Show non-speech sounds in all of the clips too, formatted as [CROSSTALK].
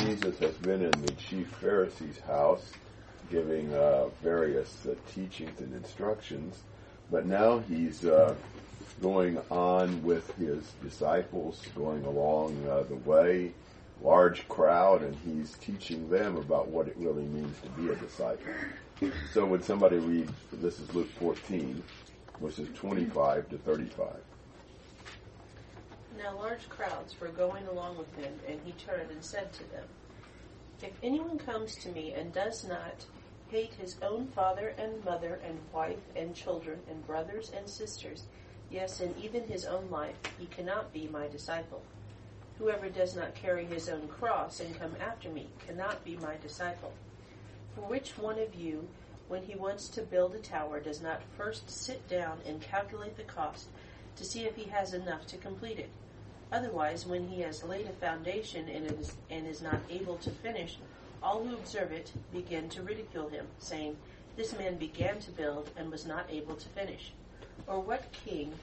Jesus has been in the chief Pharisee's house giving uh, various uh, teachings and instructions, but now he's uh, going on with his disciples, going along uh, the way, large crowd, and he's teaching them about what it really means to be a disciple. So when somebody reads, this is Luke 14, verses 25 to 35. Now large crowds were going along with him, and he turned and said to them, If anyone comes to me and does not hate his own father and mother and wife and children and brothers and sisters, yes, and even his own life, he cannot be my disciple. Whoever does not carry his own cross and come after me cannot be my disciple. For which one of you, when he wants to build a tower, does not first sit down and calculate the cost to see if he has enough to complete it? Otherwise, when he has laid a foundation and is, and is not able to finish, all who observe it begin to ridicule him, saying, This man began to build and was not able to finish. Or what king,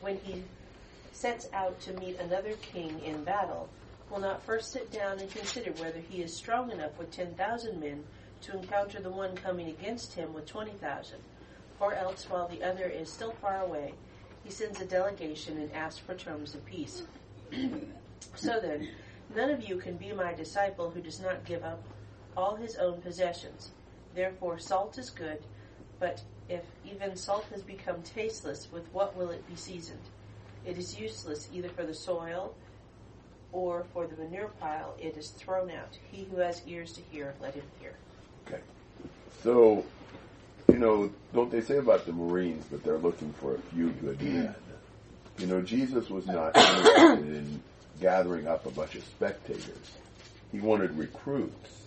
when he sets out to meet another king in battle, will not first sit down and consider whether he is strong enough with ten thousand men to encounter the one coming against him with twenty thousand? Or else, while the other is still far away, he sends a delegation and asks for terms of peace. [CLEARS THROAT] so then, none of you can be my disciple who does not give up all his own possessions. Therefore, salt is good, but if even salt has become tasteless, with what will it be seasoned? It is useless either for the soil or for the manure pile. It is thrown out. He who has ears to hear, let him hear. Okay. So, you know, don't they say about the Marines that they're looking for a few good men? You know, Jesus was not interested in gathering up a bunch of spectators. He wanted recruits.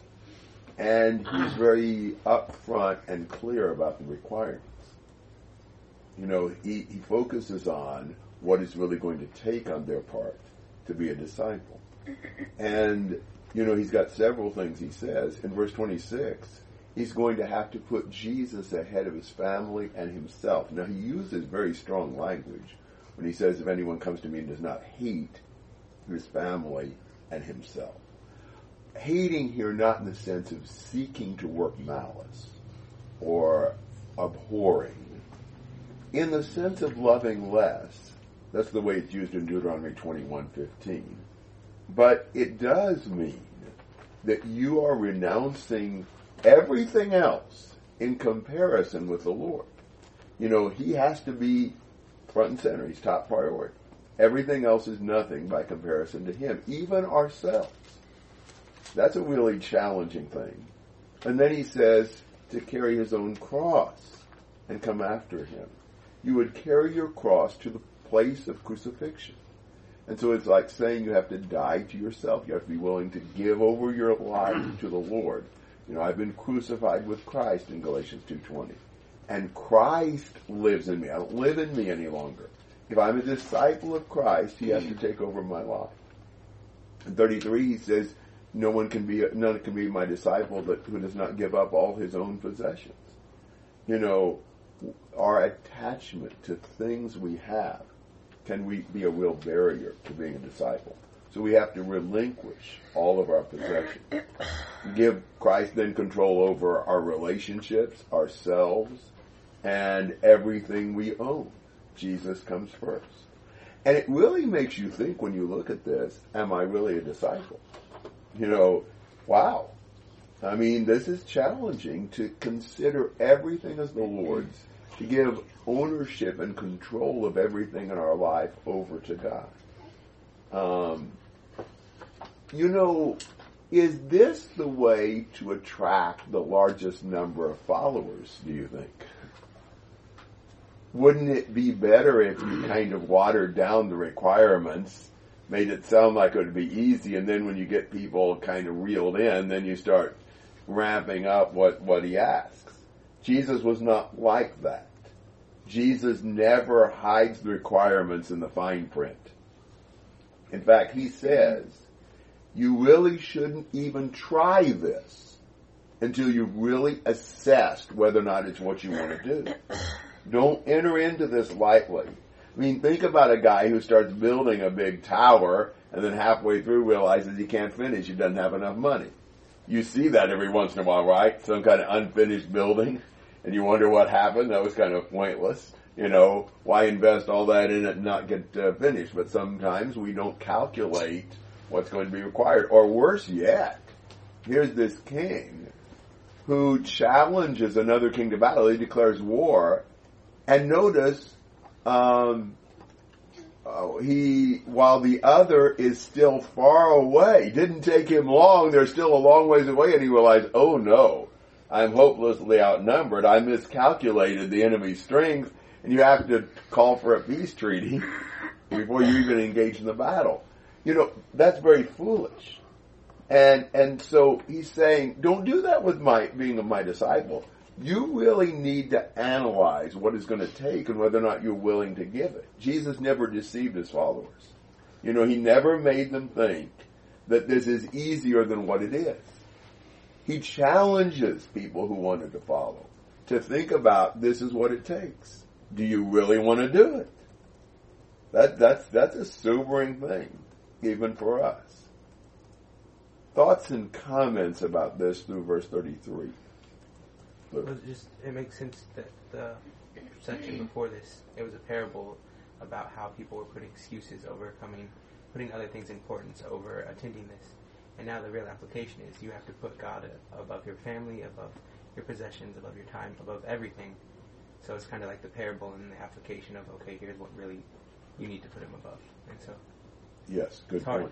And he's very upfront and clear about the requirements. You know, he, he focuses on what is really going to take on their part to be a disciple. And, you know, he's got several things he says. In verse 26, he's going to have to put Jesus ahead of his family and himself. Now, he uses very strong language when he says, if anyone comes to me and does not hate his family and himself. Hating here not in the sense of seeking to work malice or abhorring. In the sense of loving less. That's the way it's used in Deuteronomy 21:15. But it does mean that you are renouncing everything else in comparison with the Lord. You know, he has to be front and center. He's top priority. Everything else is nothing by comparison to him, even ourselves. That's a really challenging thing. And then he says to carry his own cross and come after him. You would carry your cross to the place of crucifixion. And so it's like saying you have to die to yourself. You have to be willing to give over your life to the Lord. You know, I've been crucified with Christ in Galatians 2.20. And Christ lives in me. I don't live in me any longer. If I'm a disciple of Christ, he has to take over my life. In 33, he says, no one can be, none can be my disciple but who does not give up all his own possessions. You know, our attachment to things we have can we be a real barrier to being a disciple. So we have to relinquish all of our possessions. Give Christ then control over our relationships, ourselves, and everything we own. Jesus comes first. And it really makes you think when you look at this, am I really a disciple? You know, wow. I mean, this is challenging to consider everything as the Lord's, to give ownership and control of everything in our life over to God. Um, you know, is this the way to attract the largest number of followers, do you think? Wouldn't it be better if you kind of watered down the requirements, made it sound like it would be easy, and then when you get people kind of reeled in, then you start ramping up what, what he asks? Jesus was not like that. Jesus never hides the requirements in the fine print. In fact, he says, you really shouldn't even try this until you've really assessed whether or not it's what you want to do. Don't enter into this lightly. I mean, think about a guy who starts building a big tower and then halfway through realizes he can't finish, he doesn't have enough money. You see that every once in a while, right? Some kind of unfinished building, and you wonder what happened. That was kind of pointless. You know, why invest all that in it and not get uh, finished? But sometimes we don't calculate what's going to be required. Or worse yet, here's this king who challenges another king to battle. He declares war, and notice um, uh, he, while the other is still far away, didn't take him long. They're still a long ways away, and he realized, oh no, I'm hopelessly outnumbered. I miscalculated the enemy's strength, and you have to call for a peace treaty [LAUGHS] before you even engage in the battle. You know, that's very foolish. And, and so he's saying, don't do that with my, being of my disciple you really need to analyze what it's going to take and whether or not you're willing to give it. Jesus never deceived his followers. You know, he never made them think that this is easier than what it is. He challenges people who wanted to follow to think about this is what it takes. Do you really want to do it? That, that's, that's a sobering thing, even for us. Thoughts and comments about this through verse 33. It just it makes sense that the section before this it was a parable about how people were putting excuses over coming, putting other things importance over attending this. And now the real application is you have to put God above your family, above your possessions, above your time, above everything. So it's kind of like the parable and the application of okay, here's what really you need to put him above. And so yes, good point.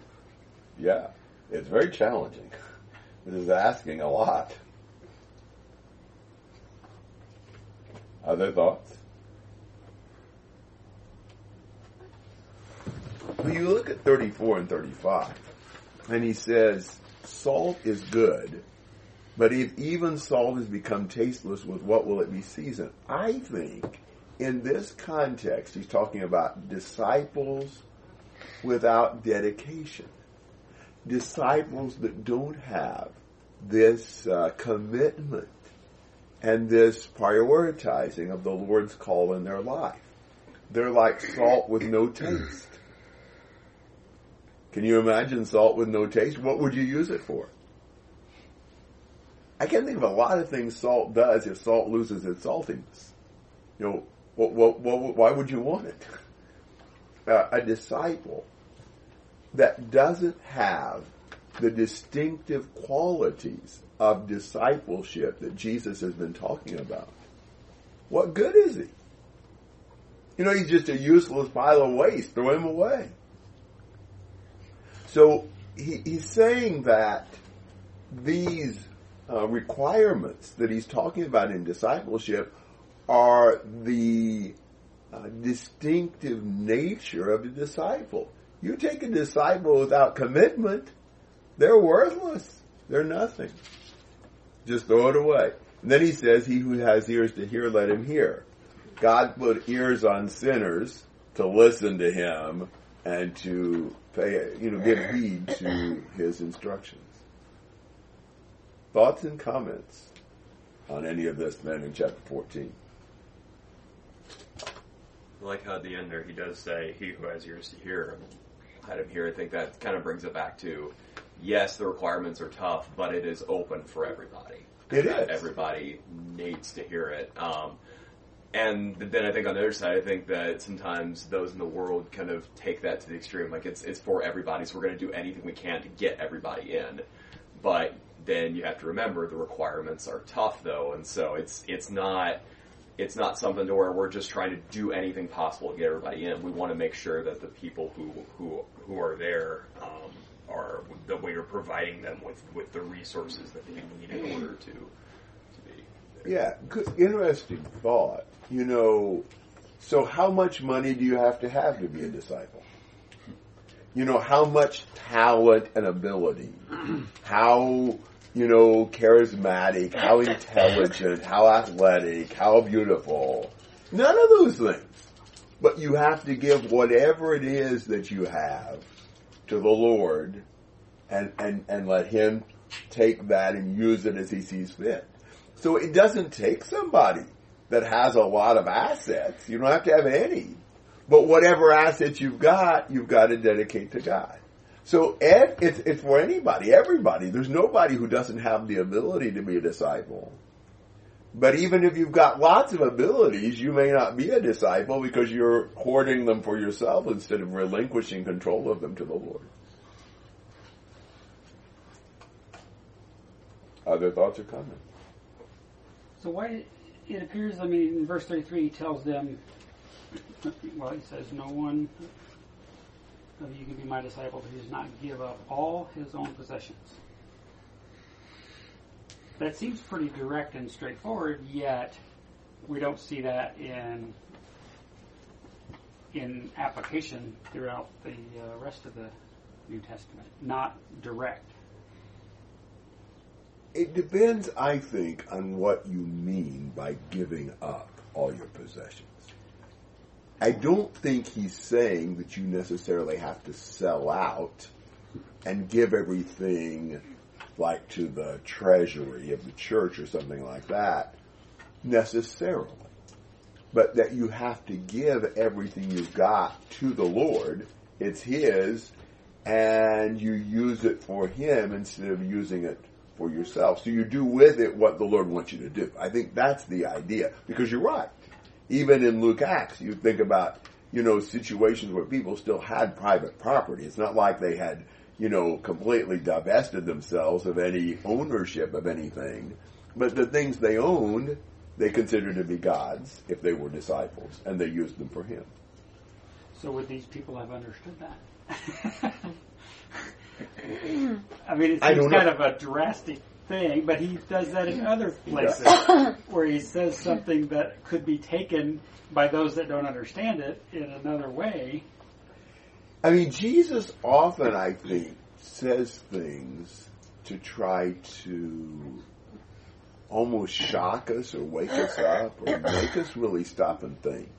Yeah, it's very challenging. It is asking a lot. Other thoughts? When you look at 34 and 35, and he says, salt is good, but if even salt has become tasteless, with what will it be seasoned? I think in this context, he's talking about disciples without dedication. Disciples that don't have this uh, commitment and this prioritizing of the Lord's call in their life. They're like salt with no taste. Can you imagine salt with no taste? What would you use it for? I can't think of a lot of things salt does if salt loses its saltiness. You know, what, what, what, why would you want it? Uh, a disciple that doesn't have the distinctive qualities of discipleship that Jesus has been talking about. What good is he? You know, he's just a useless pile of waste. Throw him away. So he, he's saying that these uh, requirements that he's talking about in discipleship are the uh, distinctive nature of a disciple. You take a disciple without commitment, they're worthless. They're nothing. Just throw it away. And then he says, he who has ears to hear, let him hear. God put ears on sinners to listen to him and to pay, you know, give heed to his instructions. Thoughts and comments on any of this then in chapter 14? I like how at the end there he does say, he who has ears to hear, had him hear. I think that kind of brings it back to yes, the requirements are tough, but it is open for everybody. It is. Everybody needs to hear it. Um, and then I think on the other side, I think that sometimes those in the world kind of take that to the extreme. Like it's it's for everybody, so we're going to do anything we can to get everybody in. But then you have to remember the requirements are tough, though, and so it's it's not it's not something to where we're just trying to do anything possible to get everybody in. We want to make sure that the people who who who are there um, are the way you're providing them with, with the resources that they need in order to, to be. Yeah, good, interesting thought. You know, so how much money do you have to have to be a disciple? You know, how much talent and ability, how, you know, charismatic, how intelligent, how athletic, how beautiful. None of those things. But you have to give whatever it is that you have to the Lord and, and, and let Him take that and use it as He sees fit. So it doesn't take somebody that has a lot of assets. You don't have to have any. But whatever assets you've got, you've got to dedicate to God. So Ed, it's, it's for anybody, everybody. There's nobody who doesn't have the ability to be a disciple. But even if you've got lots of abilities, you may not be a disciple because you're hoarding them for yourself instead of relinquishing control of them to the Lord. Other thoughts or comments? So why it appears, I mean, in verse 33, he tells them, well, he says, no one of you can be my disciple but he does not give up all his own possessions. That seems pretty direct and straightforward, yet we don't see that in in application throughout the uh, rest of the New Testament. Not direct. It depends, I think, on what you mean by giving up all your possessions. I don't think he's saying that you necessarily have to sell out and give everything like to the treasury of the church or something like that necessarily. But that you have to give everything you've got to the Lord. It's His and you use it for Him instead of using it for yourself. So you do with it what the Lord wants you to do. I think that's the idea. Because you're right. Even in Luke Acts, you think about, you know, situations where people still had private property. It's not like they had, you know, completely divested themselves of any ownership of anything. But the things they owned, they considered to be God's if they were disciples, and they used them for Him. So would these people have understood that? [LAUGHS] I mean, it seems don't know. kind of a drastic thing, but he does that in other places [COUGHS] where he says something that could be taken by those that don't understand it in another way. I mean, Jesus often, I think, says things to try to almost shock us or wake us up or make us really stop and think.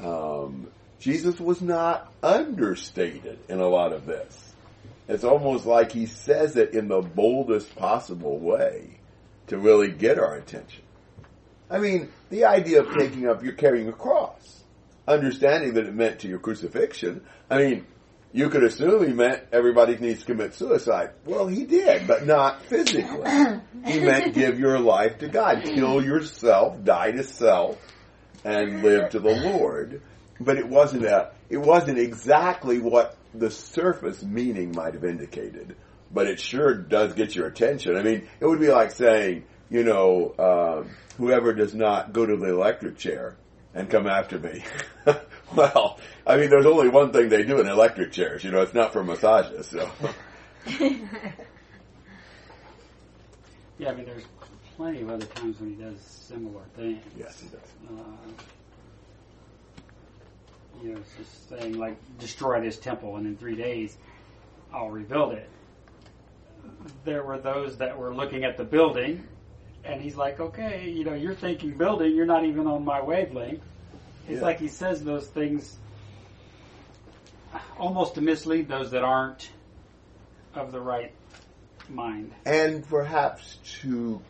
Um, Jesus was not understated in a lot of this. It's almost like he says it in the boldest possible way to really get our attention. I mean, the idea of taking up, you're carrying a cross, understanding that it meant to your crucifixion. I mean, you could assume he meant everybody needs to commit suicide. Well, he did, but not physically. He meant give your life to God, kill yourself, die to self, and live to the Lord. But it wasn't a, it wasn't exactly what the surface meaning might have indicated. But it sure does get your attention. I mean, it would be like saying, you know, um, whoever does not go to the electric chair and come after me. [LAUGHS] well, I mean, there's only one thing they do in electric chairs. You know, it's not for massages. So, [LAUGHS] Yeah, I mean, there's plenty of other times when he does similar things. yes, he does. Uh, you know, it's just saying like destroy this temple and in three days I'll rebuild it. There were those that were looking at the building, and he's like, okay, you know, you're thinking building, you're not even on my wavelength. It's Yeah. like he says those things almost to mislead those that aren't of the right mind. and perhaps to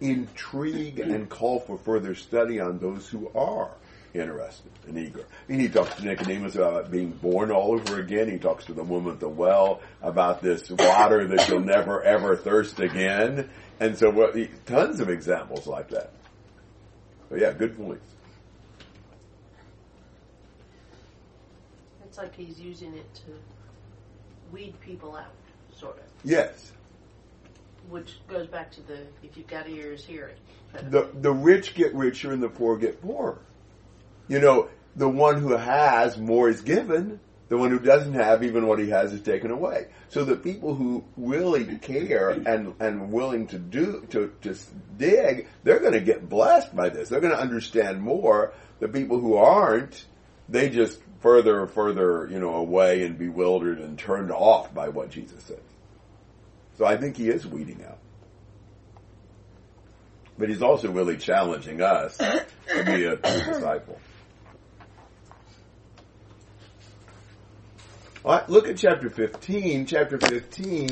intrigue and call for further study on those who are interested and eager. Mean, he talks to Nicodemus about being born all over again. He talks to the woman at the well about this water that you'll never ever thirst again. And so, what, tons of examples like that. But yeah, good points. It's like he's using it to weed people out, sort of. Yes. Which goes back to the if you've got ears, hear it. the the rich get richer and the poor get poorer. You know, the one who has more is given. The one who doesn't have, even what he has, is taken away. So the people who really care and and willing to do to to dig, they're going to get blessed by this. They're going to understand more. The people who aren't, they just further and further you know away and bewildered and turned off by what Jesus says. So I think he is weeding out. But he's also really challenging us to be a true disciple. All right, look at chapter 15. Chapter 15